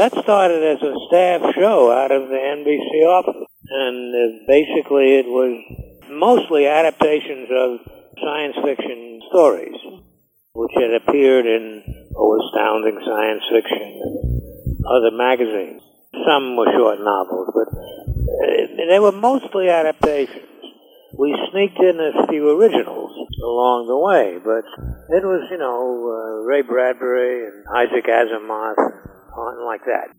That started as a staff show out of the NBC office. And uh, basically it was mostly adaptations of science fiction stories, which had appeared in oh, Astounding Science Fiction and other magazines. Some were short novels, but uh, they were mostly adaptations. We sneaked in a few originals along the way, but it was, you know, uh, Ray Bradbury and Isaac Asimov like that.